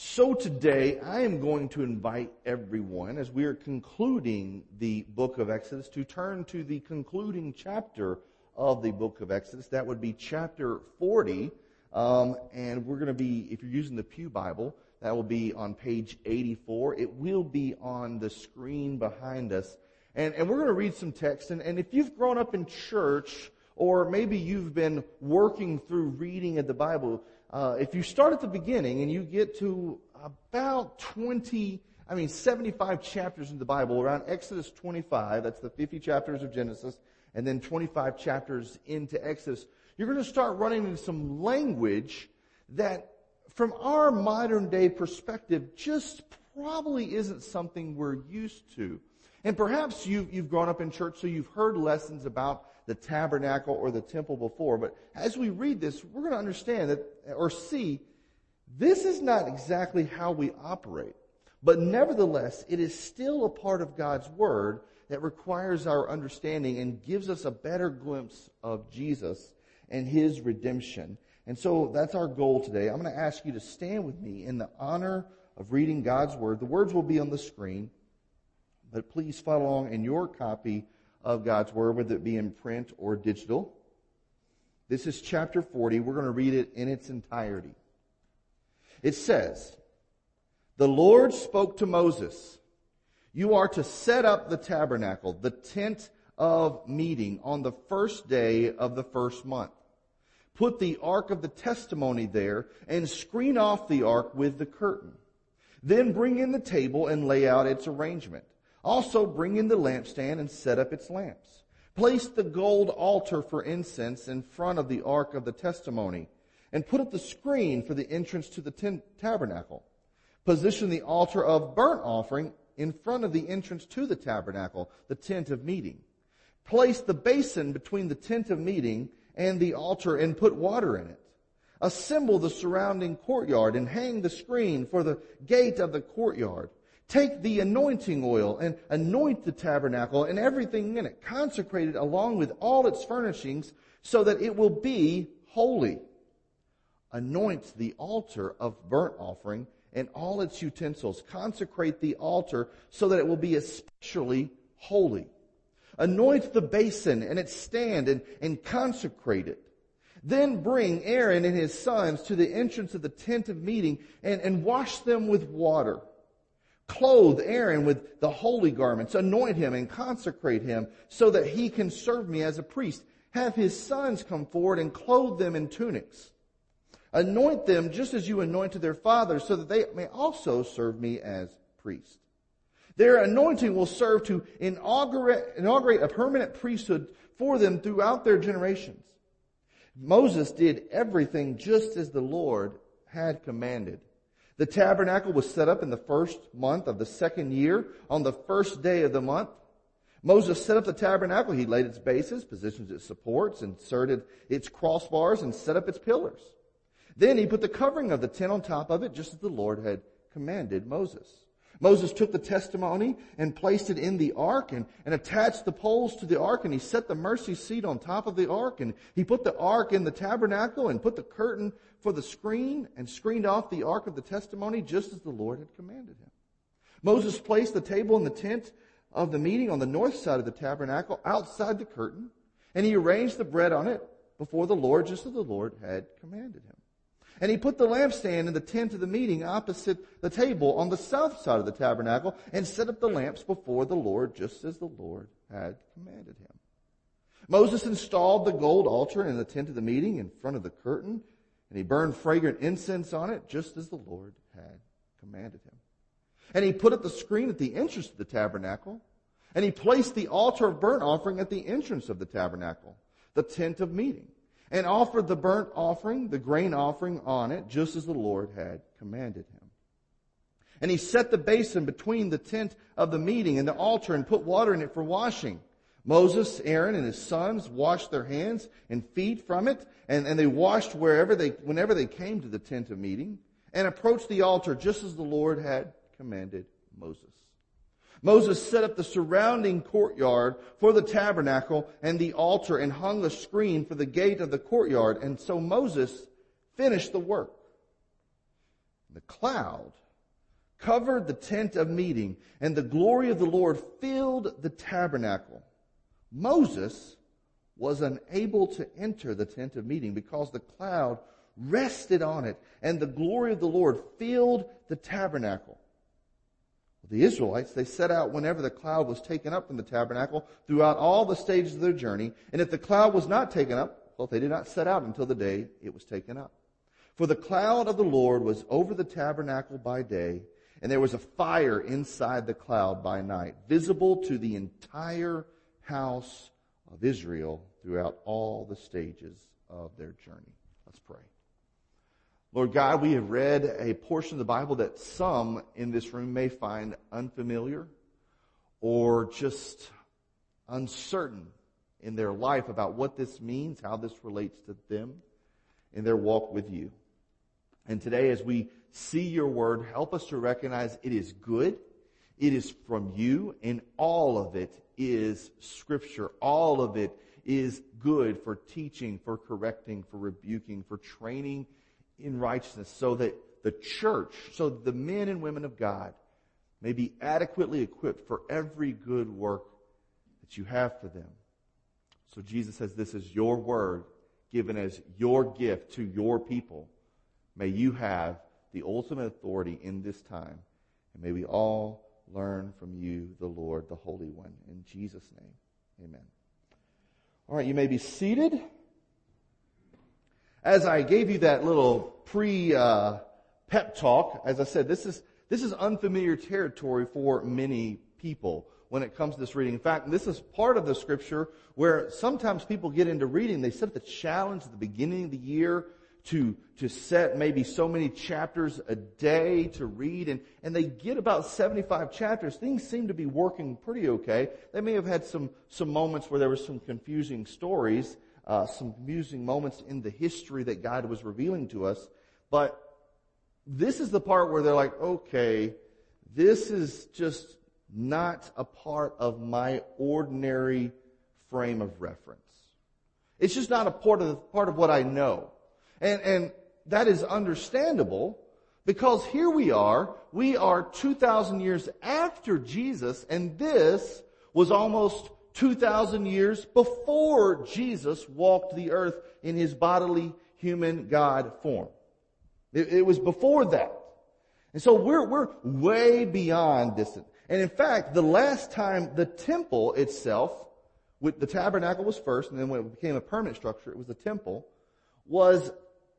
So today I am going to invite everyone, as we are concluding the book of Exodus, to turn to the concluding chapter of the book of Exodus. That would be chapter 40. Um, and we're going to be, if you're using the Pew Bible, that will be on page 84. It will be on the screen behind us. And, and we're going to read some text. And, and if you've grown up in church, or maybe you've been working through reading of the Bible, uh, if you start at the beginning and you get to about 20, I mean 75 chapters in the Bible, around Exodus 25, that's the 50 chapters of Genesis, and then 25 chapters into Exodus, you're going to start running into some language that from our modern day perspective just probably isn't something we're used to. And perhaps you've, you've grown up in church, so you've heard lessons about the tabernacle or the temple before. But as we read this, we're going to understand that, or see, this is not exactly how we operate. But nevertheless, it is still a part of God's Word that requires our understanding and gives us a better glimpse of Jesus and His redemption. And so that's our goal today. I'm going to ask you to stand with me in the honor of reading God's Word. The words will be on the screen, but please follow along in your copy of God's Word, whether it be in print or digital. This is chapter 40. We're going to read it in its entirety. It says, The Lord spoke to Moses, You are to set up the tabernacle, the tent of meeting, on the first day of the first month. Put the ark of the testimony there and screen off the ark with the curtain. Then bring in the table and lay out its arrangement. Also bring in the lampstand and set up its lamps. Place the gold altar for incense in front of the ark of the testimony and put up the screen for the entrance to the t- tabernacle. Position the altar of burnt offering in front of the entrance to the tabernacle, the tent of meeting. Place the basin between the tent of meeting and the altar and put water in it. Assemble the surrounding courtyard and hang the screen for the gate of the courtyard. Take the anointing oil and anoint the tabernacle and everything in it. Consecrate it along with all its furnishings so that it will be holy. Anoint the altar of burnt offering and all its utensils. Consecrate the altar so that it will be especially holy. Anoint the basin and its stand and, and consecrate it. Then bring Aaron and his sons to the entrance of the tent of meeting and, and wash them with water. Clothe Aaron with the holy garments, anoint him and consecrate him so that he can serve me as a priest. Have his sons come forward and clothe them in tunics. Anoint them just as you anointed their fathers so that they may also serve me as priests. Their anointing will serve to inaugurate, inaugurate a permanent priesthood for them throughout their generations. Moses did everything just as the Lord had commanded. The tabernacle was set up in the first month of the second year on the first day of the month. Moses set up the tabernacle. He laid its bases, positioned its supports, inserted its crossbars, and set up its pillars. Then he put the covering of the tent on top of it, just as the Lord had commanded Moses. Moses took the testimony and placed it in the ark and, and attached the poles to the ark and he set the mercy seat on top of the ark and he put the ark in the tabernacle and put the curtain for the screen and screened off the ark of the testimony just as the Lord had commanded him. Moses placed the table in the tent of the meeting on the north side of the tabernacle outside the curtain and he arranged the bread on it before the Lord just as the Lord had commanded him. And he put the lampstand in the tent of the meeting opposite the table on the south side of the tabernacle and set up the lamps before the Lord just as the Lord had commanded him. Moses installed the gold altar in the tent of the meeting in front of the curtain and he burned fragrant incense on it just as the Lord had commanded him. And he put up the screen at the entrance of the tabernacle and he placed the altar of burnt offering at the entrance of the tabernacle, the tent of meeting and offered the burnt offering, the grain offering on it, just as the Lord had commanded him. And he set the basin between the tent of the meeting and the altar and put water in it for washing. Moses, Aaron, and his sons washed their hands and feet from it, and, and they washed wherever they, whenever they came to the tent of meeting, and approached the altar just as the Lord had commanded Moses. Moses set up the surrounding courtyard for the tabernacle and the altar and hung a screen for the gate of the courtyard. And so Moses finished the work. the cloud covered the tent of meeting, and the glory of the Lord filled the tabernacle. Moses was unable to enter the tent of meeting because the cloud rested on it, and the glory of the Lord filled the tabernacle. The Israelites, they set out whenever the cloud was taken up from the tabernacle throughout all the stages of their journey, and if the cloud was not taken up, well, they did not set out until the day it was taken up. For the cloud of the Lord was over the tabernacle by day, and there was a fire inside the cloud by night, visible to the entire house of Israel throughout all the stages of their journey. Let's pray. Lord God, we have read a portion of the Bible that some in this room may find unfamiliar or just uncertain in their life about what this means, how this relates to them in their walk with you. And today as we see your word, help us to recognize it is good, it is from you, and all of it is scripture. All of it is good for teaching, for correcting, for rebuking, for training in righteousness so that the church, so the men and women of God may be adequately equipped for every good work that you have for them. So Jesus says this is your word given as your gift to your people. May you have the ultimate authority in this time. And may we all learn from you, the Lord, the Holy One. In Jesus' name, amen. All right, you may be seated. As I gave you that little pre uh, pep talk, as I said, this is this is unfamiliar territory for many people when it comes to this reading. In fact, this is part of the scripture where sometimes people get into reading. They set the challenge at the beginning of the year to, to set maybe so many chapters a day to read and, and they get about 75 chapters. Things seem to be working pretty okay. They may have had some, some moments where there were some confusing stories, uh, some amusing moments in the history that God was revealing to us. But this is the part where they're like, okay, this is just not a part of my ordinary frame of reference. It's just not a part of, part of what I know. And, and that is understandable because here we are, we are 2,000 years after Jesus and this was almost 2,000 years before Jesus walked the earth in his bodily human God form. It, it was before that. And so we're, we're way beyond distant. And in fact, the last time the temple itself, with the tabernacle was first, and then when it became a permanent structure, it was the temple, was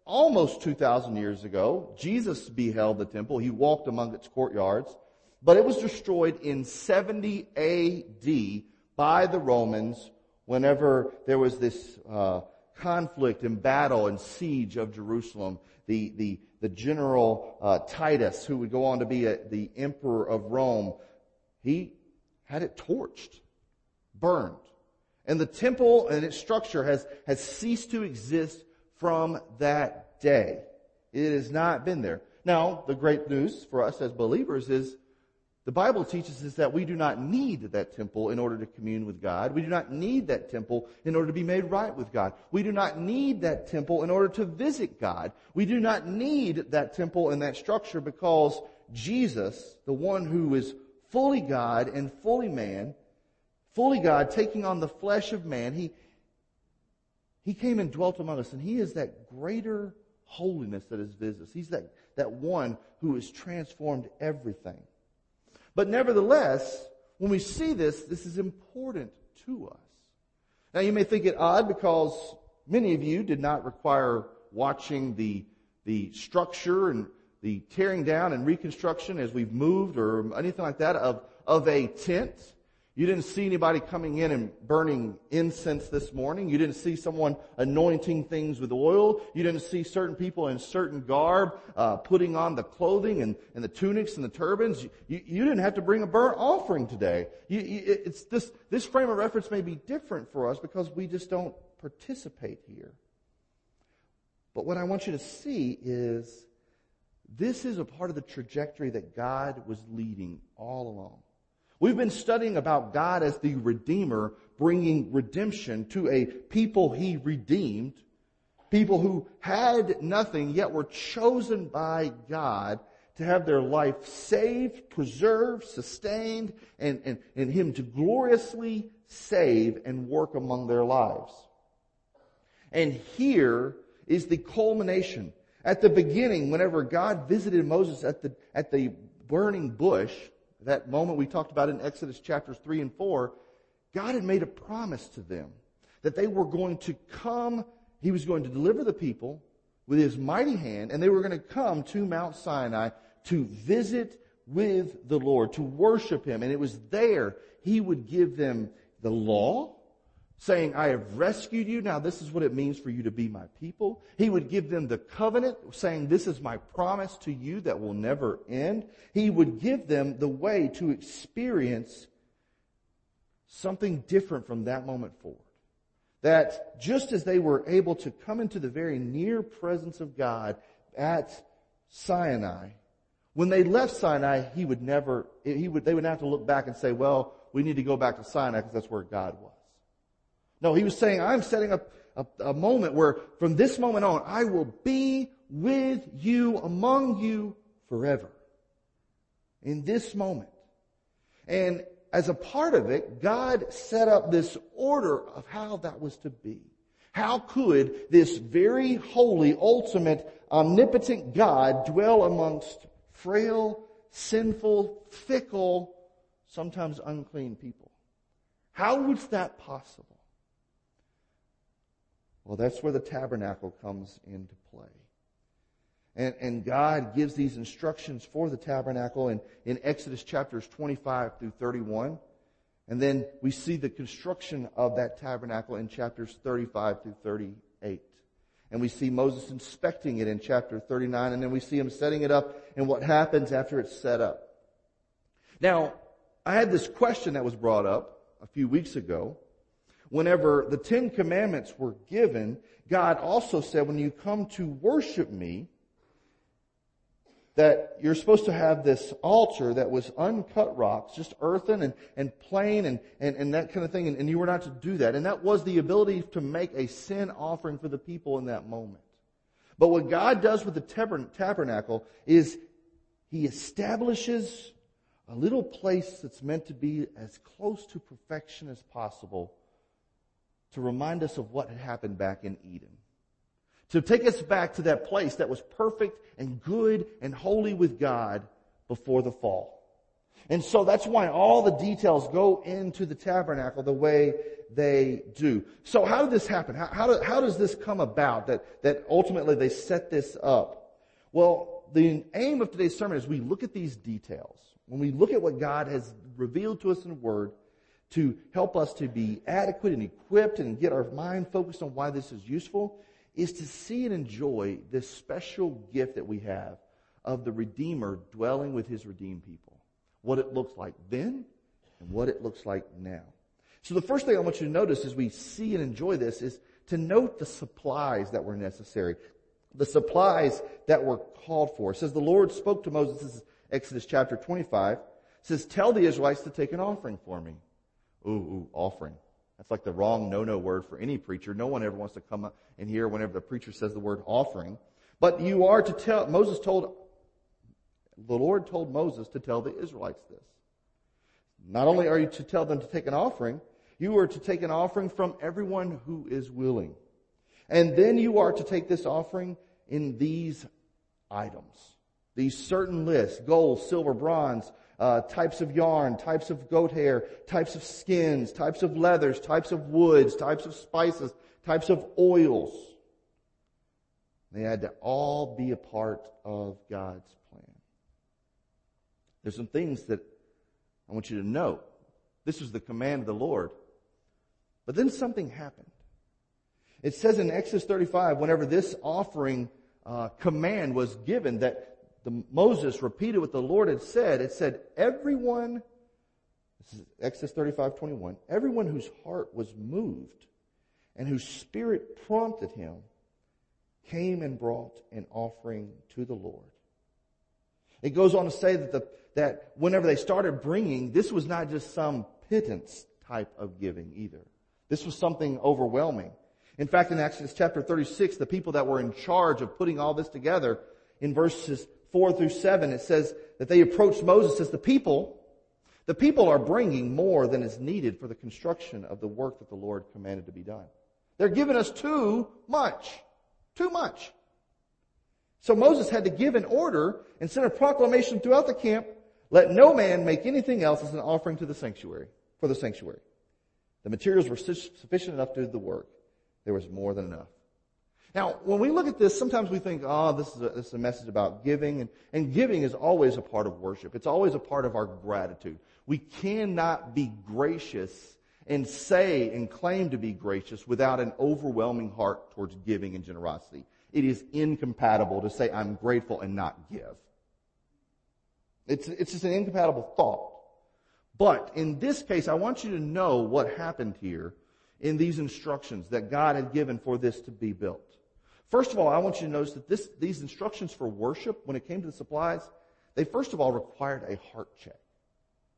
almost 2,000 years ago. Jesus beheld the temple. He walked among its courtyards. But it was destroyed in 70 AD by the Romans whenever there was this uh, conflict and battle and siege of Jerusalem. The, the, the general uh, Titus, who would go on to be a, the emperor of Rome, he had it torched, burned. And the temple and its structure has, has ceased to exist from that day. It has not been there. Now, the great news for us as believers is the Bible teaches us that we do not need that temple in order to commune with God. We do not need that temple in order to be made right with God. We do not need that temple in order to visit God. We do not need that temple and that structure because Jesus, the one who is fully God and fully man, fully God taking on the flesh of man, he, he came and dwelt among us, and He is that greater holiness that is visited. He's that, that one who has transformed everything. But nevertheless, when we see this, this is important to us. Now you may think it odd because many of you did not require watching the, the structure and the tearing down and reconstruction as we've moved or anything like that of, of a tent. You didn't see anybody coming in and burning incense this morning. You didn't see someone anointing things with oil. You didn't see certain people in certain garb uh, putting on the clothing and, and the tunics and the turbans. You, you, didn't have to bring a burnt offering today. You, you, it's this, this frame of reference may be different for us because we just don't participate here. But what I want you to see is this is a part of the trajectory that God was leading all along. We've been studying about God as the Redeemer, bringing redemption to a people He redeemed, people who had nothing yet were chosen by God to have their life saved, preserved, sustained, and, and, and Him to gloriously save and work among their lives. And here is the culmination. At the beginning, whenever God visited Moses at the, at the burning bush, that moment we talked about in Exodus chapters 3 and 4, God had made a promise to them that they were going to come, He was going to deliver the people with His mighty hand, and they were going to come to Mount Sinai to visit with the Lord, to worship Him. And it was there He would give them the law, saying, I have rescued you. Now this is what it means for you to be my people. He would give them the covenant, saying, this is my promise to you that will never end. He would give them the way to experience something different from that moment forward. That just as they were able to come into the very near presence of God at Sinai, when they left Sinai, he would never, he would, they would have to look back and say, well, we need to go back to Sinai because that's where God was. No, he was saying, I'm setting up a, a, moment where from this moment on, I will be with you, among you forever. In this moment. And as a part of it, God set up this order of how that was to be. How could this very holy, ultimate, omnipotent God dwell amongst frail, sinful, fickle, sometimes unclean people? How was that possible? Well, that's where the tabernacle comes into play. And, and God gives these instructions for the tabernacle in, in Exodus chapters 25 through 31. And then we see the construction of that tabernacle in chapters 35 through 38. And we see Moses inspecting it in chapter 39, and then we see him setting it up and what happens after it's set up. Now, I had this question that was brought up a few weeks ago whenever the Ten Commandments were given, God also said, when you come to worship me, that you're supposed to have this altar that was uncut rocks, just earthen and, and plain and, and, and that kind of thing, and, and you were not to do that. And that was the ability to make a sin offering for the people in that moment. But what God does with the tabernacle is He establishes a little place that's meant to be as close to perfection as possible to remind us of what had happened back in Eden. To take us back to that place that was perfect and good and holy with God before the fall. And so that's why all the details go into the tabernacle the way they do. So how did this happen? How, how, do, how does this come about that, that ultimately they set this up? Well, the aim of today's sermon is we look at these details. When we look at what God has revealed to us in the Word, to help us to be adequate and equipped and get our mind focused on why this is useful is to see and enjoy this special gift that we have of the Redeemer dwelling with his redeemed people. What it looks like then and what it looks like now. So the first thing I want you to notice as we see and enjoy this is to note the supplies that were necessary. The supplies that were called for. It says the Lord spoke to Moses, this is Exodus chapter 25, says, tell the Israelites to take an offering for me ooh, ooh, offering. That's like the wrong no-no word for any preacher. No one ever wants to come and hear whenever the preacher says the word offering. But you are to tell, Moses told, the Lord told Moses to tell the Israelites this. Not only are you to tell them to take an offering, you are to take an offering from everyone who is willing. And then you are to take this offering in these items. These certain lists, gold, silver, bronze, uh, types of yarn, types of goat hair, types of skins, types of leathers, types of woods, types of spices, types of oils. They had to all be a part of God's plan. There's some things that I want you to know. This was the command of the Lord. But then something happened. It says in Exodus 35, whenever this offering uh, command was given, that the, Moses repeated what the Lord had said. It said, everyone, this is Exodus 35, 21, everyone whose heart was moved and whose spirit prompted him came and brought an offering to the Lord. It goes on to say that the, that whenever they started bringing, this was not just some pittance type of giving either. This was something overwhelming. In fact, in Exodus chapter 36, the people that were in charge of putting all this together, in verses 4 through 7, it says that they approached Moses as the people. The people are bringing more than is needed for the construction of the work that the Lord commanded to be done. They're giving us too much. Too much. So Moses had to give an order and send a proclamation throughout the camp, let no man make anything else as an offering to the sanctuary, for the sanctuary. The materials were sufficient enough to do the work. There was more than enough. Now, when we look at this, sometimes we think, oh, this is a, this is a message about giving, and, and giving is always a part of worship. It's always a part of our gratitude. We cannot be gracious and say and claim to be gracious without an overwhelming heart towards giving and generosity. It is incompatible to say I'm grateful and not give. It's, it's just an incompatible thought. But in this case, I want you to know what happened here in these instructions that God had given for this to be built. First of all, I want you to notice that this, these instructions for worship, when it came to the supplies, they first of all required a heart check.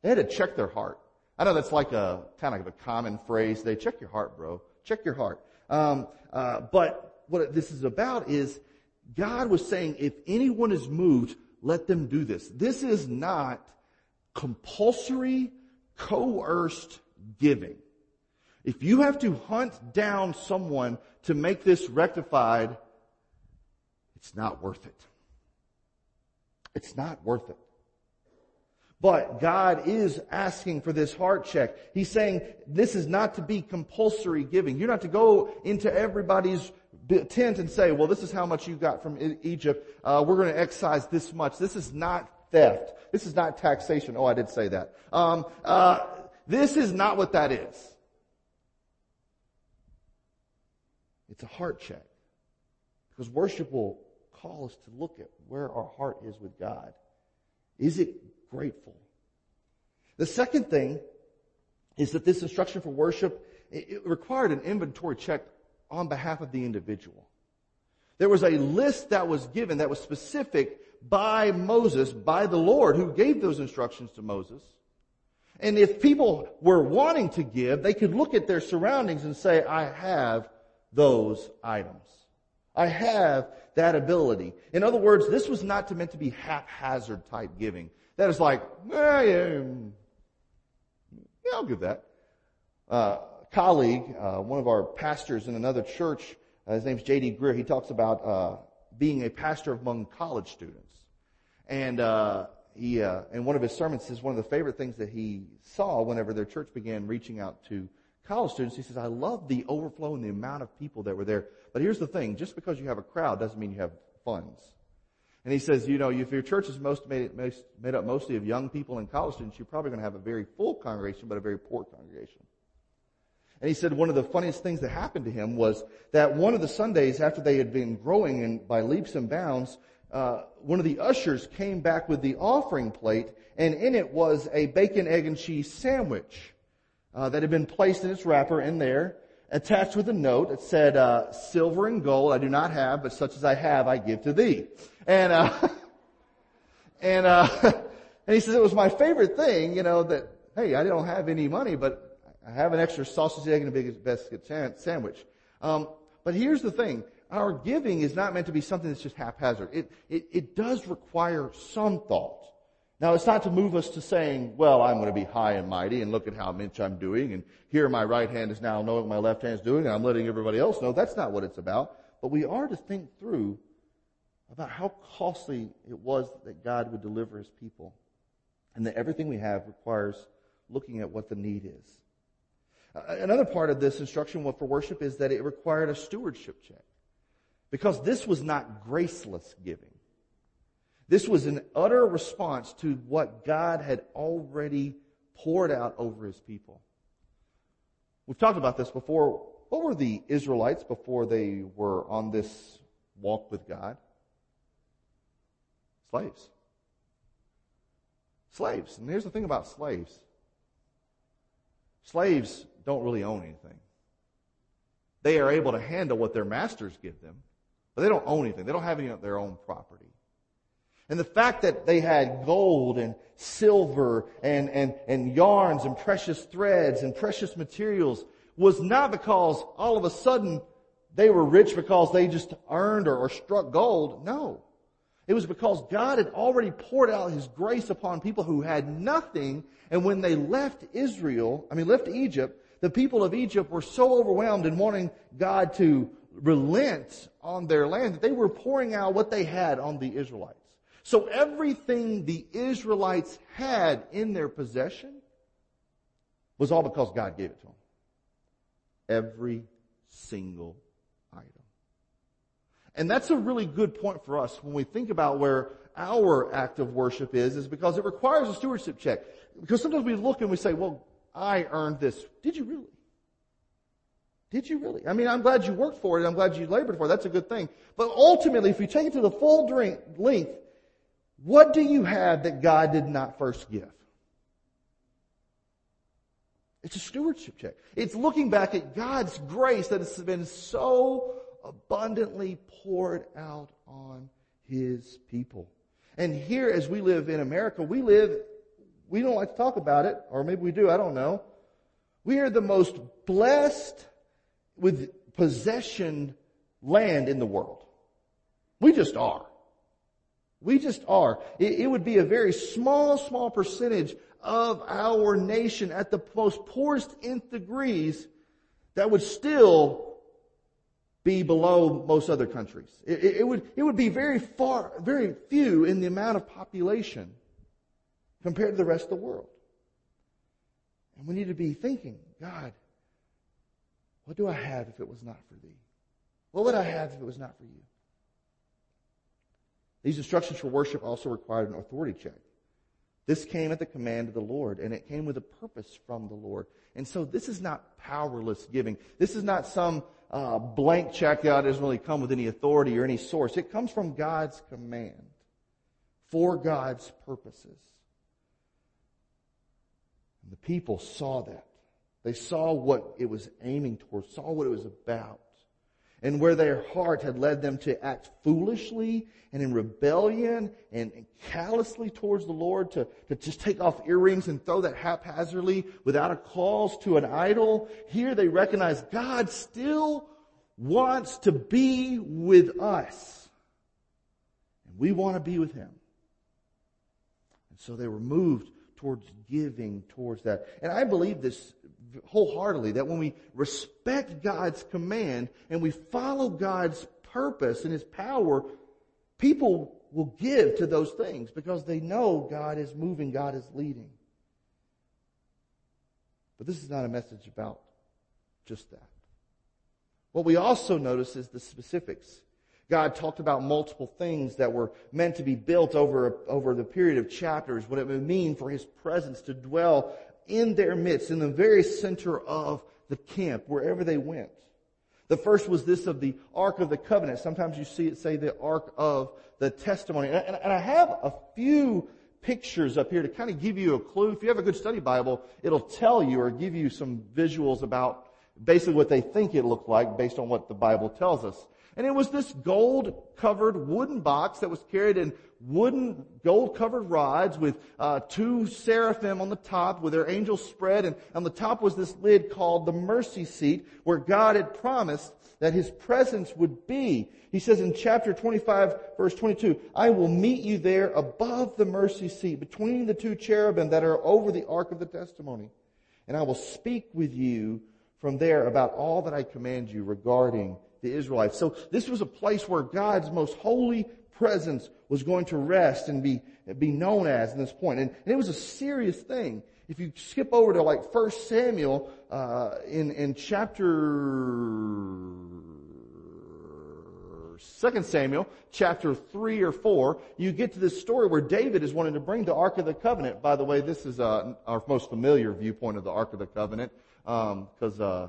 They had to check their heart. I know that's like a kind of a common phrase. They check your heart, bro. Check your heart. Um, uh, but what this is about is God was saying, if anyone is moved, let them do this. This is not compulsory, coerced giving. If you have to hunt down someone to make this rectified, it's not worth it. It's not worth it. But God is asking for this heart check. He's saying this is not to be compulsory giving. You're not to go into everybody's tent and say, well, this is how much you got from Egypt. Uh, we're going to excise this much. This is not theft. This is not taxation. Oh, I did say that. Um, uh, this is not what that is. It's a heart check. Because worship will call us to look at where our heart is with God. Is it grateful? The second thing is that this instruction for worship, it required an inventory check on behalf of the individual. There was a list that was given that was specific by Moses, by the Lord who gave those instructions to Moses. And if people were wanting to give, they could look at their surroundings and say, I have those items. I have that ability. In other words, this was not meant to be haphazard type giving. That is like, eh, yeah, yeah, I'll give that. Uh, colleague, uh, one of our pastors in another church, uh, his name's J.D. Greear, he talks about uh, being a pastor among college students. And uh, he, uh, in one of his sermons, says one of the favorite things that he saw whenever their church began reaching out to college students, he says, I love the overflow and the amount of people that were there. But here's the thing, just because you have a crowd doesn't mean you have funds. And he says, you know, if your church is most made, made up mostly of young people and college students, you're probably going to have a very full congregation, but a very poor congregation. And he said one of the funniest things that happened to him was that one of the Sundays after they had been growing in, by leaps and bounds, uh, one of the ushers came back with the offering plate, and in it was a bacon, egg, and cheese sandwich uh, that had been placed in its wrapper in there, attached with a note that said, uh, "Silver and gold I do not have, but such as I have I give to thee." And uh, and uh, and he says it was my favorite thing, you know, that hey, I don't have any money, but I have an extra sausage, egg, and a big biscuit sandwich. Um, but here's the thing: our giving is not meant to be something that's just haphazard. It it, it does require some thought. Now it's not to move us to saying, well, I'm going to be high and mighty and look at how much I'm doing and here my right hand is now knowing what my left hand is doing and I'm letting everybody else know. That's not what it's about. But we are to think through about how costly it was that God would deliver his people and that everything we have requires looking at what the need is. Another part of this instruction for worship is that it required a stewardship check because this was not graceless giving. This was an utter response to what God had already poured out over his people. We've talked about this before. What were the Israelites before they were on this walk with God? Slaves. Slaves. And here's the thing about slaves. Slaves don't really own anything. They are able to handle what their masters give them, but they don't own anything. They don't have any of their own property. And the fact that they had gold and silver and, and, and yarns and precious threads and precious materials was not because all of a sudden they were rich because they just earned or, or struck gold. No. It was because God had already poured out His grace upon people who had nothing, and when they left Israel, I mean left Egypt, the people of Egypt were so overwhelmed in wanting God to relent on their land that they were pouring out what they had on the Israelites. So everything the Israelites had in their possession was all because God gave it to them. Every single item. And that's a really good point for us when we think about where our act of worship is, is because it requires a stewardship check. Because sometimes we look and we say, well, I earned this. Did you really? Did you really? I mean, I'm glad you worked for it. I'm glad you labored for it. That's a good thing. But ultimately, if you take it to the full drink, length, what do you have that God did not first give? It's a stewardship check. It's looking back at God's grace that has been so abundantly poured out on His people. And here, as we live in America, we live, we don't like to talk about it, or maybe we do, I don't know. We are the most blessed with possession land in the world. We just are. We just are. It, it, would be a very small, small percentage of our nation at the most poorest nth degrees that would still be below most other countries. It, it, would, it would be very far, very few in the amount of population compared to the rest of the world. And we need to be thinking, God, what do I have if it was not for thee? What would I have if it was not for you? These instructions for worship also required an authority check. This came at the command of the Lord, and it came with a purpose from the Lord. And so this is not powerless giving. This is not some uh, blank check. It doesn't really come with any authority or any source. It comes from God's command for God's purposes. And the people saw that. They saw what it was aiming towards, saw what it was about. And where their heart had led them to act foolishly and in rebellion and, callously towards the Lord, to, to just take off earrings and throw that haphazardly without a cause to an idol, here they recognize God still wants to be with us. And we want to be with Him. And so they were moved towards giving towards that. And I believe this wholeheartedly that when we respect God's command and we follow God's purpose and His power, people will give to those things because they know God is moving, God is leading. But this is not a message about just that. What we also notice is the specifics. God talked about multiple things that were meant to be built over, over the period of chapters, what it would mean for His presence to dwell in their midst, in the very center of the camp, wherever they went. The first was this of the Ark of the Covenant. Sometimes you see it say the Ark of the Testimony. And, I have a few pictures up here to kind of give you a clue. If you have a good study Bible, it'll tell you or give you some visuals about basically what they think it looked like based on what the Bible tells us. And it was this gold covered wooden box that was carried in wooden gold covered rods with uh, two seraphim on the top with their angels spread and on the top was this lid called the mercy seat where God had promised that his presence would be. He says in chapter 25 verse 22, I will meet you there above the mercy seat between the two cherubim that are over the ark of the testimony. And I will speak with you from there about all that I command you regarding the Israelites. So this was a place where God's most holy presence was going to rest and be, be known as in this point. And, and it was a serious thing. If you skip over to like 1 Samuel, uh, in, in chapter 2 Samuel, chapter 3 or 4, you get to this story where David is wanting to bring the Ark of the Covenant. By the way, this is uh, our most familiar viewpoint of the Ark of the Covenant, because um, uh,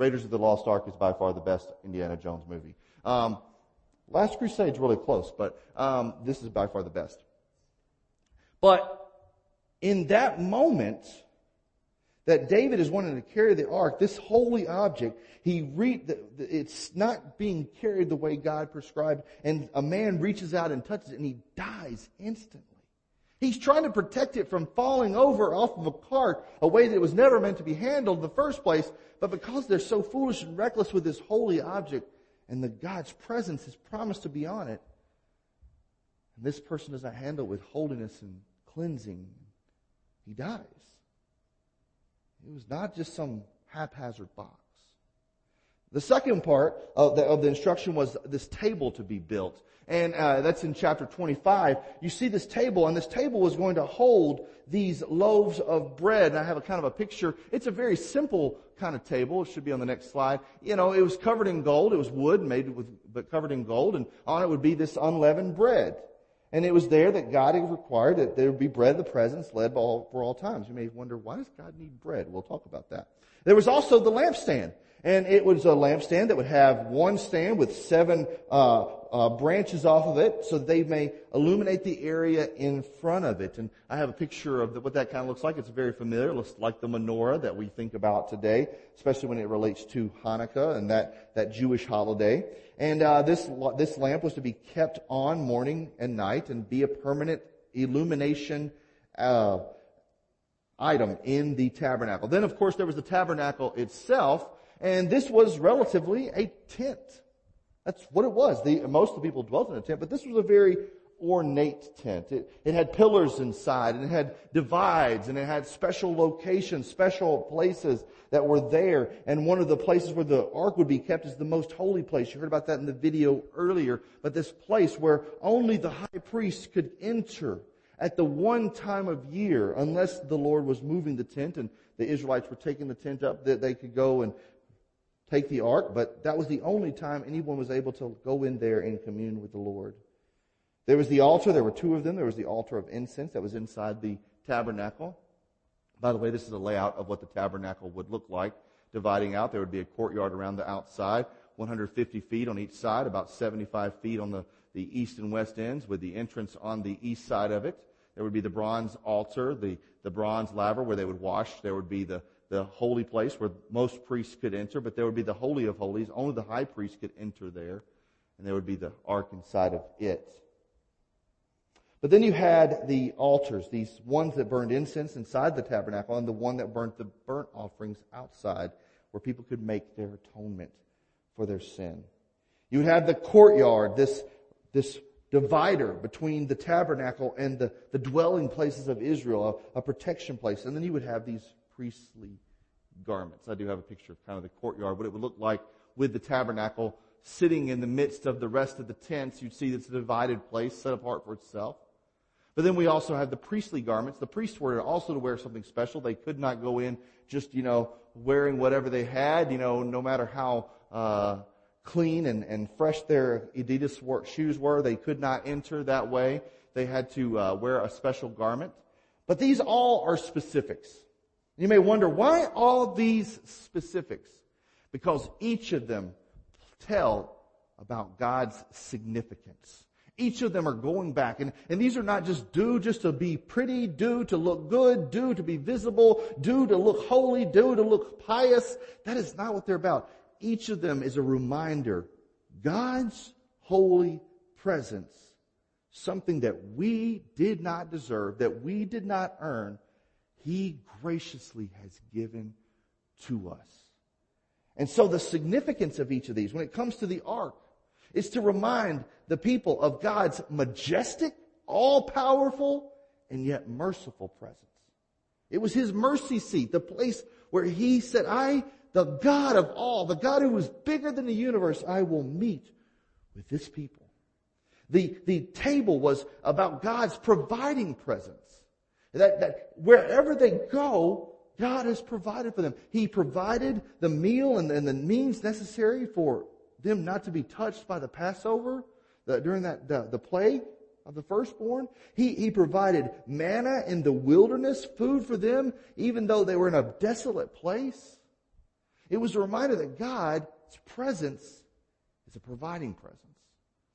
Raiders of the Lost Ark is by far the best Indiana Jones movie. Um, Last Crusade's really close, but um, this is by far the best. But in that moment that David is wanting to carry the ark, this holy object, he re- it's not being carried the way God prescribed, and a man reaches out and touches it, and he dies instantly. He's trying to protect it from falling over off of a cart, a way that was never meant to be handled in the first place, but because they're so foolish and reckless with this holy object, and the God's presence is promised to be on it, and this person does not handle with holiness and cleansing, he dies. It was not just some haphazard box. The second part of the, of the, instruction was this table to be built. And uh, that's in chapter 25. You see this table, and this table was going to hold these loaves of bread. And I have a kind of a picture. It's a very simple kind of table. It should be on the next slide. You know, it was covered in gold. It was wood made with, but covered in gold. And on it would be this unleavened bread. And it was there that God required that there would be bread of the presence led all, for all times. You may wonder, why does God need bread? We'll talk about that. There was also the lampstand. And it was a lampstand that would have one stand with seven uh, uh, branches off of it so they may illuminate the area in front of it. And I have a picture of the, what that kind of looks like. It's very familiar. It looks like the menorah that we think about today, especially when it relates to Hanukkah and that, that Jewish holiday. And uh, this, this lamp was to be kept on morning and night and be a permanent illumination uh, item in the tabernacle. Then, of course, there was the tabernacle itself, and this was relatively a tent. That's what it was. The, most of the people dwelt in a tent, but this was a very ornate tent. It, it had pillars inside, and it had divides, and it had special locations, special places that were there. And one of the places where the ark would be kept is the most holy place. You heard about that in the video earlier. But this place where only the high priest could enter at the one time of year, unless the Lord was moving the tent and the Israelites were taking the tent up, that they could go and take the ark, but that was the only time anyone was able to go in there and commune with the Lord. There was the altar, there were two of them. There was the altar of incense that was inside the tabernacle. By the way, this is a layout of what the tabernacle would look like. Dividing out, there would be a courtyard around the outside, 150 feet on each side, about 75 feet on the, the east and west ends, with the entrance on the east side of it. There would be the bronze altar, the, the bronze laver where they would wash. There would be the, the holy place where most priests could enter, but there would be the Holy of Holies. Only the high priest could enter there, and there would be the ark inside of it. But then you had the altars, these ones that burned incense inside the tabernacle, and the one that burnt the burnt offerings outside, where people could make their atonement for their sin. You would have the courtyard, this, this divider between the tabernacle and the, the dwelling places of Israel, a, a protection place. And then you would have these priestly garments. I do have a picture of kind of the courtyard, what it would look like with the tabernacle sitting in the midst of the rest of the tents. You'd see it's a divided place set apart for itself. But then we also have the priestly garments. The priests were also to wear something special. They could not go in just, you know, wearing whatever they had, you know, no matter how, uh, clean and, and fresh their Adidas work, shoes were. They could not enter that way. They had to uh, wear a special garment. But these all are specifics. You may wonder, why all these specifics? Because each of them tell about God's significance. Each of them are going back. And, and these are not just do just to be pretty, do to look good, do to be visible, do to look holy, do to look pious. That is not what they're about. Each of them is a reminder. God's holy presence, something that we did not deserve, that we did not earn, he graciously has given to us. And so the significance of each of these, when it comes to the ark, is to remind the people of God's majestic, all-powerful, and yet merciful presence. It was His mercy seat, the place where He said, I, the God of all, the God who is bigger than the universe, I will meet with this people. The, the table was about God's providing presence. That, that wherever they go, God has provided for them. He provided the meal and, and the means necessary for them not to be touched by the Passover the, during that the, the plague of the firstborn. He, he provided manna in the wilderness, food for them, even though they were in a desolate place. It was a reminder that God's presence is a providing presence,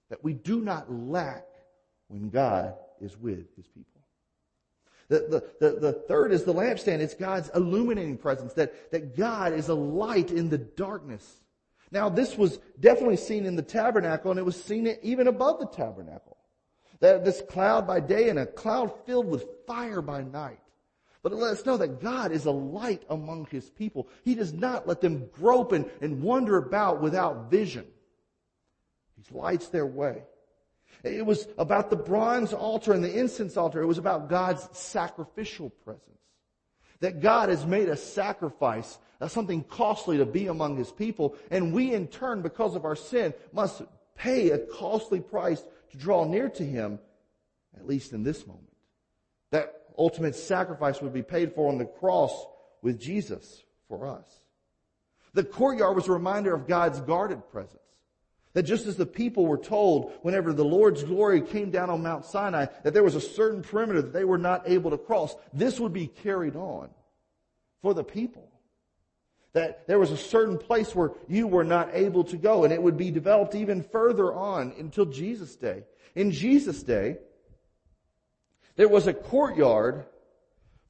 that we do not lack when God is with his people. The, the, the, the, third is the lampstand. It's God's illuminating presence, that, that God is a light in the darkness. Now, this was definitely seen in the tabernacle, and it was seen even above the tabernacle. That this cloud by day and a cloud filled with fire by night. But it lets us know that God is a light among His people. He does not let them grope and, and wander about without vision. He lights their way. It was about the bronze altar and the incense altar. It was about God's sacrificial presence. That God has made a sacrifice, uh, something costly to be among His people, and we in turn, because of our sin, must pay a costly price to draw near to Him, at least in this moment. That ultimate sacrifice would be paid for on the cross with Jesus for us. The courtyard was a reminder of God's guarded presence. That just as the people were told whenever the Lord's glory came down on Mount Sinai, that there was a certain perimeter that they were not able to cross, this would be carried on for the people. That there was a certain place where you were not able to go, and it would be developed even further on until Jesus' day. In Jesus' day, there was a courtyard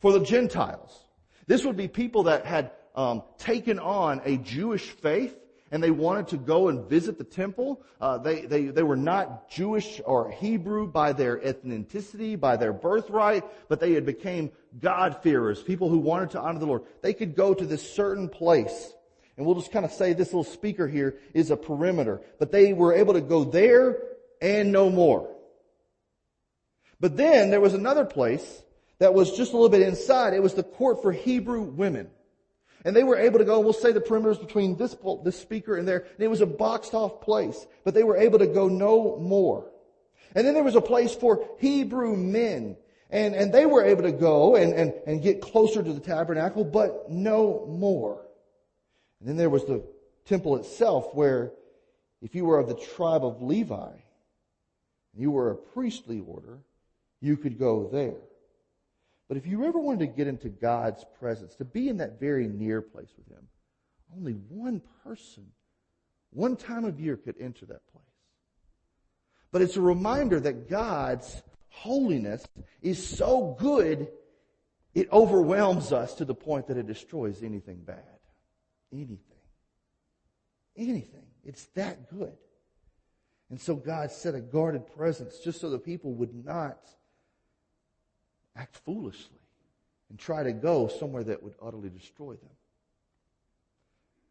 for the Gentiles. This would be people that had um, taken on a Jewish faith and they wanted to go and visit the temple. Uh, they, they, they were not Jewish or Hebrew by their ethnicity, by their birthright, but they had became God-fearers, people who wanted to honor the Lord. They could go to this certain place. And we'll just kind of say this little speaker here is a perimeter. But they were able to go there and no more. But then there was another place that was just a little bit inside. It was the court for Hebrew women. And they were able to go, we'll say the perimeters between this, this speaker and there, and it was a boxed off place, but they were able to go no more. And then there was a place for Hebrew men, and, and they were able to go and, and, and get closer to the tabernacle, but no more. And then there was the temple itself where if you were of the tribe of Levi, you were a priestly order, you could go there. But if you ever wanted to get into God's presence, to be in that very near place with Him, only one person, one time of year could enter that place. But it's a reminder that God's holiness is so good, it overwhelms us to the point that it destroys anything bad. Anything. Anything. It's that good. And so God set a guarded presence just so the people would not act foolishly and try to go somewhere that would utterly destroy them.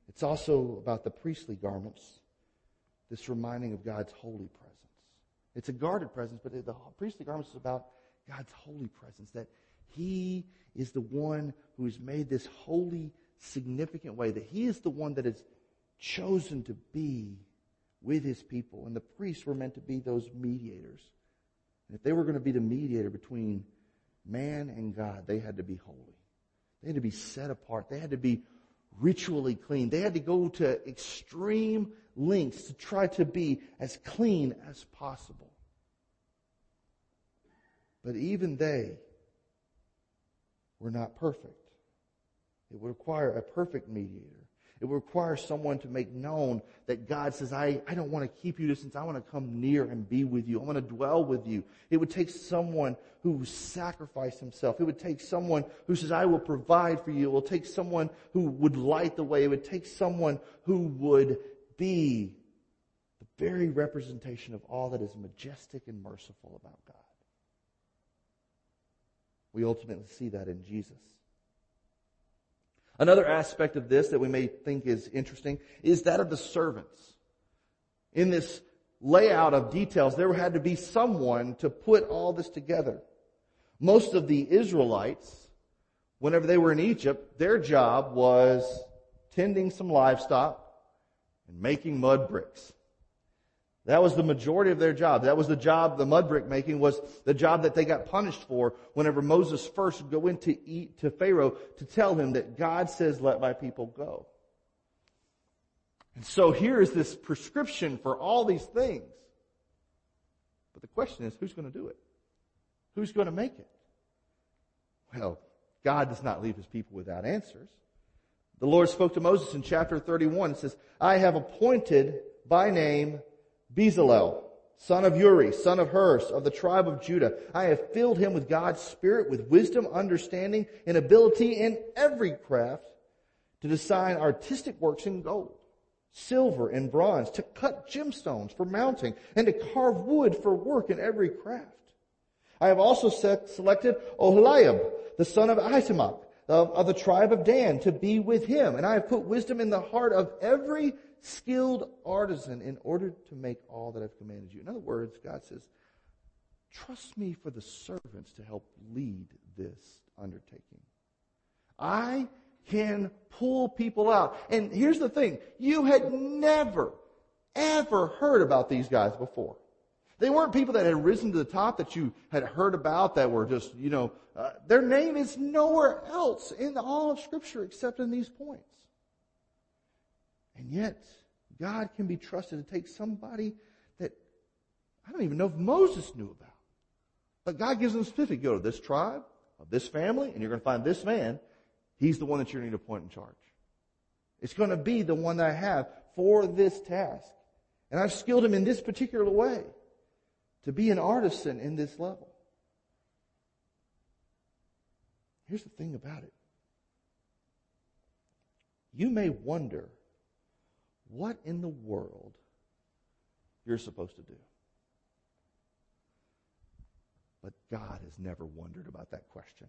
It's also about the priestly garments, this reminding of God's holy presence. It's a guarded presence, but the priestly garments is about God's holy presence, that He is the one who has made this holy, significant way, that He is the one that has chosen to be with His people. And the priests were meant to be those mediators. And if they were going to be the mediator between man and God, they had to be holy. They had to be set apart. They had to be ritually clean. They had to go to extreme lengths to try to be as clean as possible. But even they were not perfect. It would require a perfect mediator. It would require someone to make known that God says, I, I don't want to keep you distance. I want to come near and be with you. I want to dwell with you. It would take someone who sacrificed himself. It would take someone who says, I will provide for you. It will take someone who would light the way. It would take someone who would be the very representation of all that is majestic and merciful about God. We ultimately see that in Jesus. Another aspect of this that we may think is interesting is that of the servants. In this layout of details, there had to be someone to put all this together. Most of the Israelites, whenever they were in Egypt, their job was tending some livestock and making mud bricks. That was the majority of their job. That was the job, the mud brick making was the job that they got punished for whenever Moses first go in to eat to Pharaoh to tell him that God says, let my people go. And so here is this prescription for all these things. But the question is, who's going to do it? Who's going to make it? Well, God does not leave his people without answers. The Lord spoke to Moses in chapter 31 and says, I have appointed by name Bezalel, son of Uri, son of Hur, of the tribe of Judah. I have filled him with God's Spirit, with wisdom, understanding, and ability in every craft to design artistic works in gold, silver, and bronze, to cut gemstones for mounting, and to carve wood for work in every craft. I have also selected Oholiab, the son of Ahisamach, of, of the tribe of Dan, to be with him, and I have put wisdom in the heart of every skilled artisan in order to make all that I've commanded you. In other words, God says, trust me for the servants to help lead this undertaking. I can pull people out. And here's the thing. You had never, ever heard about these guys before. They weren't people that had risen to the top that you had heard about that were just, you know, uh, their name is nowhere else in all of Scripture except in these points. And yet, God can be trusted to take somebody that I don't even know if Moses knew about. But God gives them specific. Go to this tribe, of this family, and you're going to find this man. He's the one that you're going to appoint in charge. It's going to be the one that I have for this task. And I've skilled him in this particular way to be an artisan in this level. Here's the thing about it. You may wonder what in the world you're supposed to do. But God has never wondered about that question.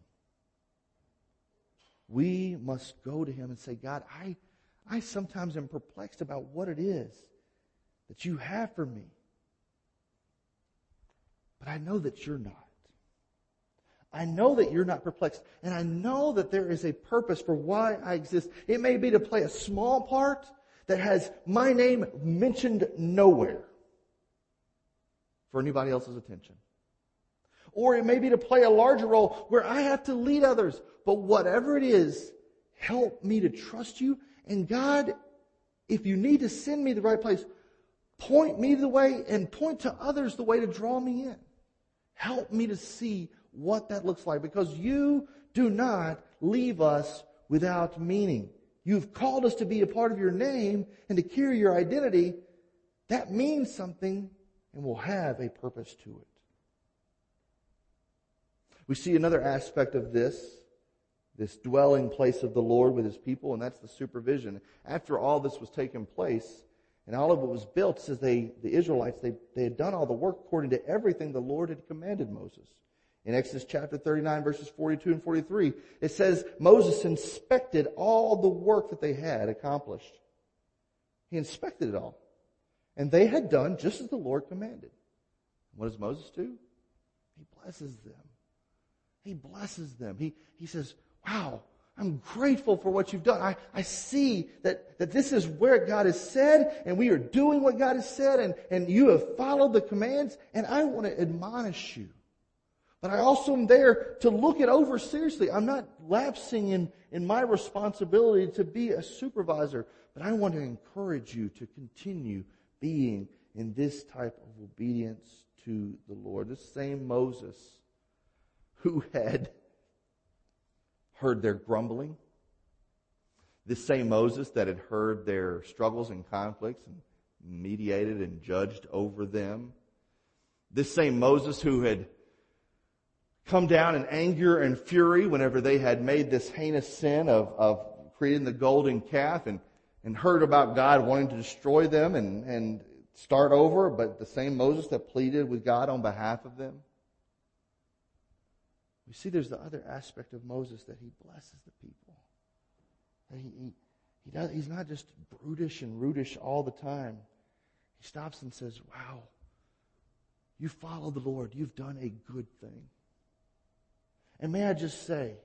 We must go to Him and say, God, I, I sometimes am perplexed about what it is that you have for me. But I know that you're not. I know that you're not perplexed. And I know that there is a purpose for why I exist. It may be to play a small part that has my name mentioned nowhere for anybody else's attention. Or it may be to play a larger role where I have to lead others. But whatever it is, help me to trust you. And God, if you need to send me the right place, point me the way and point to others the way to draw me in. Help me to see what that looks like because you do not leave us without meaning. You've called us to be a part of your name and to carry your identity. That means something and will have a purpose to it. We see another aspect of this, this dwelling place of the Lord with his people, and that's the supervision. After all this was taking place, and all of it was built, says they, the Israelites, they, they had done all the work according to everything the Lord had commanded Moses. In Exodus chapter 39 verses 42 and 43, it says Moses inspected all the work that they had accomplished. He inspected it all. And they had done just as the Lord commanded. What does Moses do? He blesses them. He blesses them. He, he says, wow, I'm grateful for what you've done. I, I see that, that this is where God has said, and we are doing what God has said, and, and you have followed the commands, and I want to admonish you. But I also am there to look it over seriously. I'm not lapsing in, in my responsibility to be a supervisor, but I want to encourage you to continue being in this type of obedience to the Lord. This same Moses who had heard their grumbling. This same Moses that had heard their struggles and conflicts and mediated and judged over them. This same Moses who had come down in anger and fury whenever they had made this heinous sin of, of creating the golden calf and, and heard about God wanting to destroy them and, and start over, but the same Moses that pleaded with God on behalf of them. We see there's the other aspect of Moses that he blesses the people. He, he, he does, he's not just brutish and rudish all the time. He stops and says, Wow, you follow the Lord. You've done a good thing. And may I just say,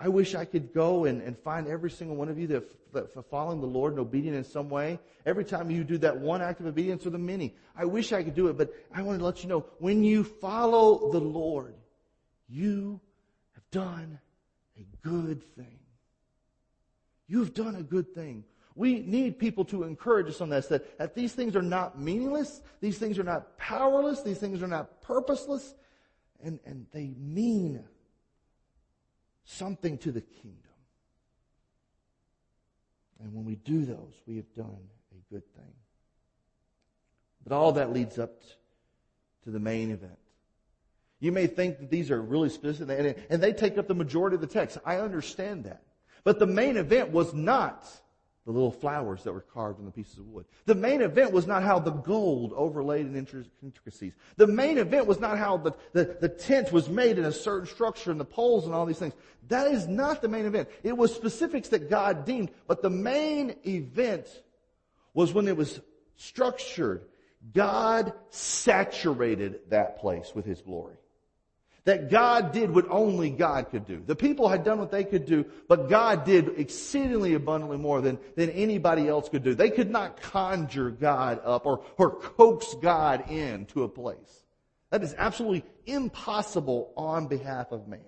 I wish I could go and, and find every single one of you that, that for following the Lord and obedient in some way. Every time you do that one act of obedience or the many. I wish I could do it, but I want to let you know, when you follow the Lord, you have done a good thing. You have done a good thing. We need people to encourage us on this, that, that these things are not meaningless, these things are not powerless, these things are not purposeless, and, and they mean something to the kingdom. And when we do those, we have done a good thing. But all that leads up to the main event. You may think that these are really specific, and they take up the majority of the text. I understand that. But the main event was not the little flowers that were carved in the pieces of wood. The main event was not how the gold overlaid in intricacies. The main event was not how the, the, the tent was made in a certain structure and the poles and all these things. That is not the main event. It was specifics that God deemed, but the main event was when it was structured, God saturated that place with His glory. That God did what only God could do. The people had done what they could do, but God did exceedingly abundantly more than, than anybody else could do. They could not conjure God up or, or coax God into a place. That is absolutely impossible on behalf of man.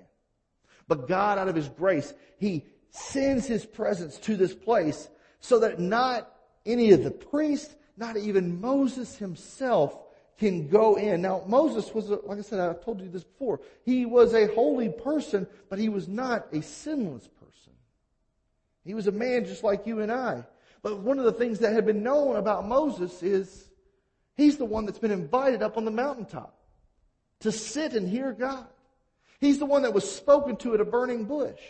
But God, out of His grace, He sends His presence to this place so that not any of the priests, not even Moses himself can go in. Now, Moses was, a, like I said, I've told you this before. He was a holy person, but he was not a sinless person. He was a man just like you and I. But one of the things that had been known about Moses is he's the one that's been invited up on the mountaintop to sit and hear God. He's the one that was spoken to at a burning bush.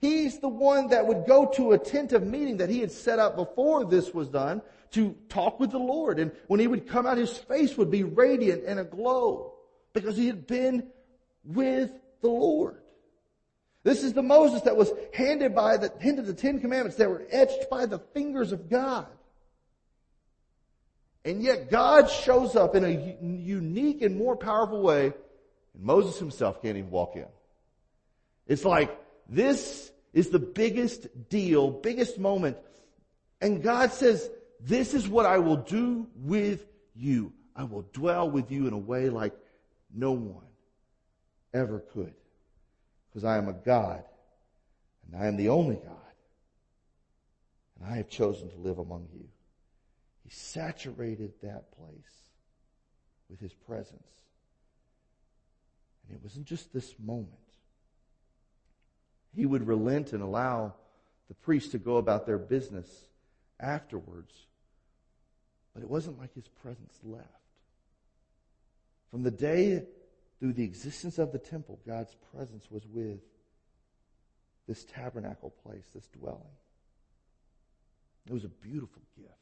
He's the one that would go to a tent of meeting that he had set up before this was done to talk with the Lord. And when he would come out, his face would be radiant and aglow because he had been with the Lord. This is the Moses that was handed by the, handed the Ten Commandments that were etched by the fingers of God. And yet God shows up in a unique and more powerful way, and Moses himself can't even walk in. It's like this is the biggest deal, biggest moment. And God says, this is what I will do with you. I will dwell with you in a way like no one ever could. Because I am a God, and I am the only God. And I have chosen to live among you. He saturated that place with his presence. And it wasn't just this moment he would relent and allow the priests to go about their business afterwards. But it wasn't like his presence left. From the day through the existence of the temple, God's presence was with this tabernacle place, this dwelling. It was a beautiful gift.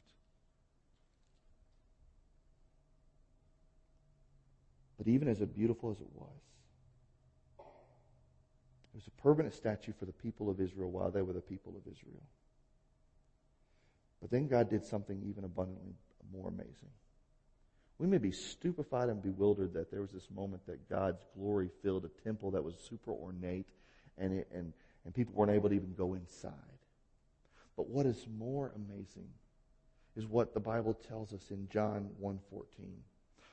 But even as beautiful as it was, it was a permanent statue for the people of Israel while they were the people of Israel. But then God did something even abundantly more amazing. We may be stupefied and bewildered that there was this moment that God's glory filled a temple that was super ornate and, it, and, and people weren't able to even go inside. But what is more amazing is what the Bible tells us in John 1.14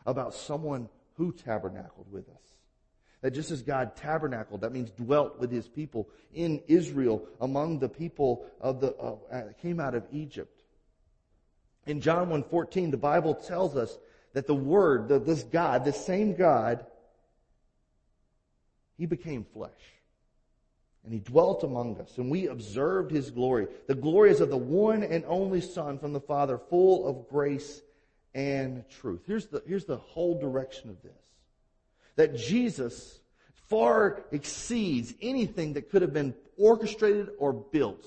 about someone who tabernacled with us. That just as God tabernacled, that means dwelt with his people in Israel among the people of the, uh, came out of Egypt. In John 1.14, the Bible tells us that the Word, the, this God, this same God, He became flesh. And He dwelt among us, and we observed His glory. The glory is of the one and only Son from the Father, full of grace and truth. Here's the, here's the whole direction of this that Jesus far exceeds anything that could have been orchestrated or built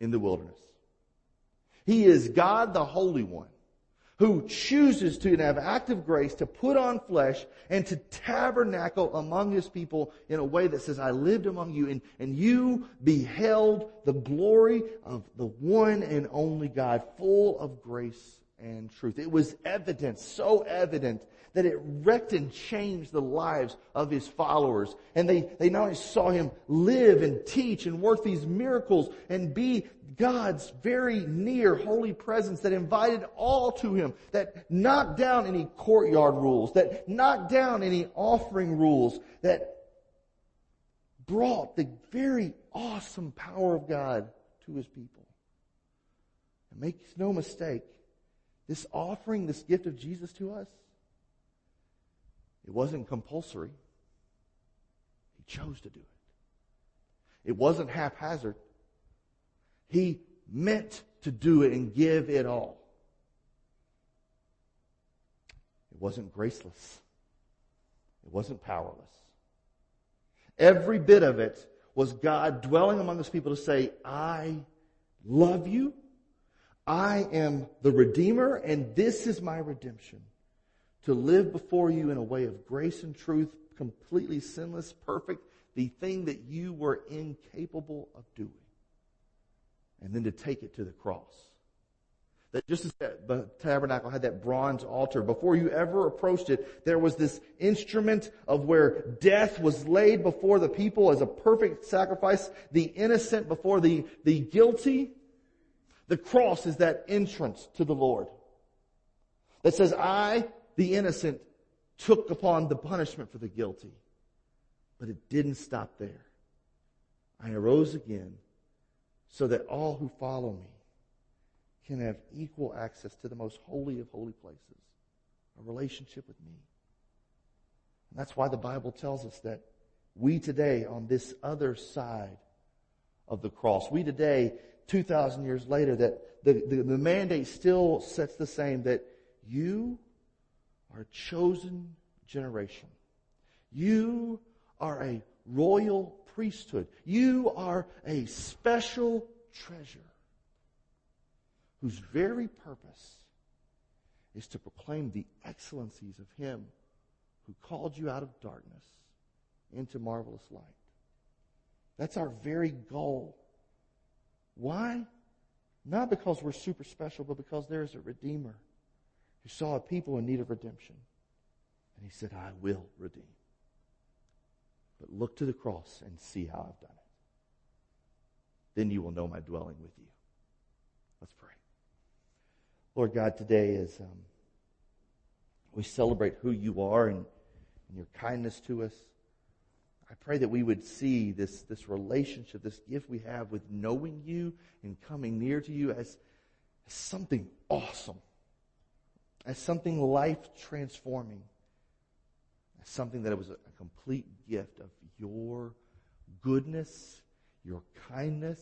in the wilderness. He is God the Holy One who chooses to have active grace to put on flesh and to tabernacle among his people in a way that says, I lived among you and, and you beheld the glory of the one and only God full of grace and truth. It was evident, so evident that it wrecked and changed the lives of his followers. And they, they not only saw him live and teach and work these miracles and be God's very near holy presence that invited all to him, that knocked down any courtyard rules, that knocked down any offering rules, that brought the very awesome power of God to his people. And make no mistake, this offering, this gift of Jesus to us, it wasn't compulsory. He chose to do it. It wasn't haphazard. He meant to do it and give it all. It wasn't graceless. It wasn't powerless. Every bit of it was God dwelling among his people to say, I love you. I am the Redeemer and this is my redemption to live before you in a way of grace and truth, completely sinless, perfect, the thing that you were incapable of doing. And then to take it to the cross. That just as the tabernacle had that bronze altar, before you ever approached it, there was this instrument of where death was laid before the people as a perfect sacrifice, the innocent before the, the guilty. The cross is that entrance to the Lord. That says, I, the innocent, took upon the punishment for the guilty. But it didn't stop there. I arose again so that all who follow me can have equal access to the most holy of holy places, a relationship with me. And that's why the Bible tells us that we today, on this other side of the cross, we today, 2,000 years later, that the, the, the mandate still sets the same that you are a chosen generation. You are a royal priesthood. You are a special treasure whose very purpose is to proclaim the excellencies of Him who called you out of darkness into marvelous light. That's our very goal. Why? Not because we're super special, but because there is a Redeemer who saw a people in need of redemption. And he said, I will redeem. But look to the cross and see how I've done it. Then you will know my dwelling with you. Let's pray. Lord God, today is um, we celebrate who you are and, and your kindness to us, I pray that we would see this, this relationship, this gift we have with knowing you and coming near to you as, as something awesome, as something life transforming, as something that it was a, complete gift of your goodness, your kindness.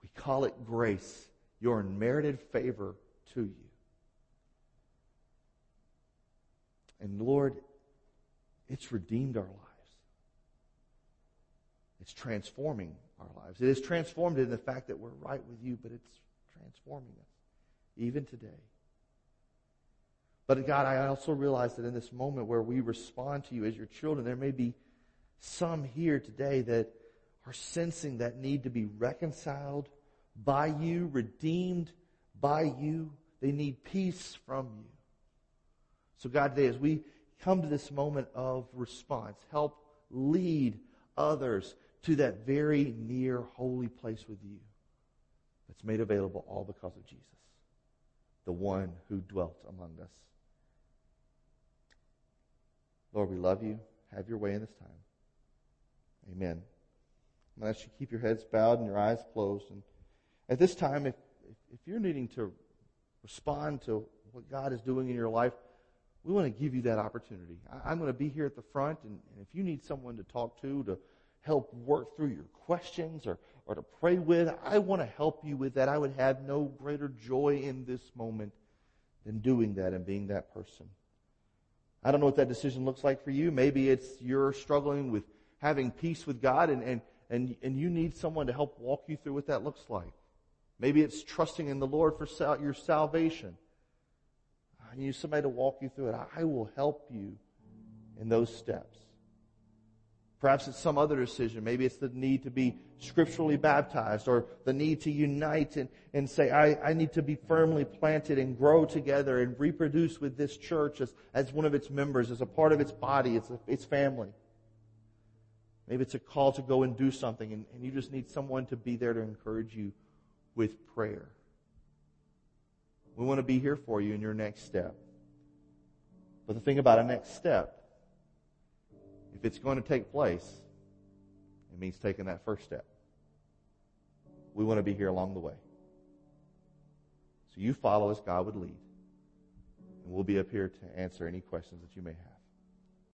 We call it grace, your unmerited favor to you. And Lord, it's redeemed our lives. It's transforming our lives. It is transformed in the fact that we're right with you, but it's transforming us even today. But God, I also realize that in this moment where we respond to you as your children, there may be some here today that are sensing that need to be reconciled by you, redeemed by you. They need peace from you. So God, today as we come to this moment of response, help lead others to that very near holy place with you that's made available all because of Jesus, the one who dwelt among us. Lord, we love you. Have your way in this time. Amen. I'm going to ask you keep your heads bowed and your eyes closed. And at this time, if, if you're needing to respond to what God is doing in your life, we want to give you that opportunity. I, am going to be here at the front, and, and if you need someone to talk to, to help work through your questions or, or to pray with, I want to help you with that. I would have no greater joy in this moment than doing that and being that person. I don't know what that decision looks like for you. Maybe it's you're struggling with having peace with God and, and, and, and you need someone to help walk you through what that looks like. Maybe it's trusting in the Lord for sal- your salvation. I need somebody to walk you through it. I will help you in those steps. Perhaps it's some other decision. Maybe it's the need to be scripturally baptized or the need to unite and, and say, I, I need to be firmly planted and grow together and reproduce with this church as, as one of its members, as a part of its body, its, its family. Maybe it's a call to go and do something and, and you just need someone to be there to encourage you with prayer. We want to be here for you in your next step. But the thing about a next step if it's going to take place, it means taking that first step. We want to be here along the way. So you follow as God would lead. And we'll be up here to answer any questions that you may have.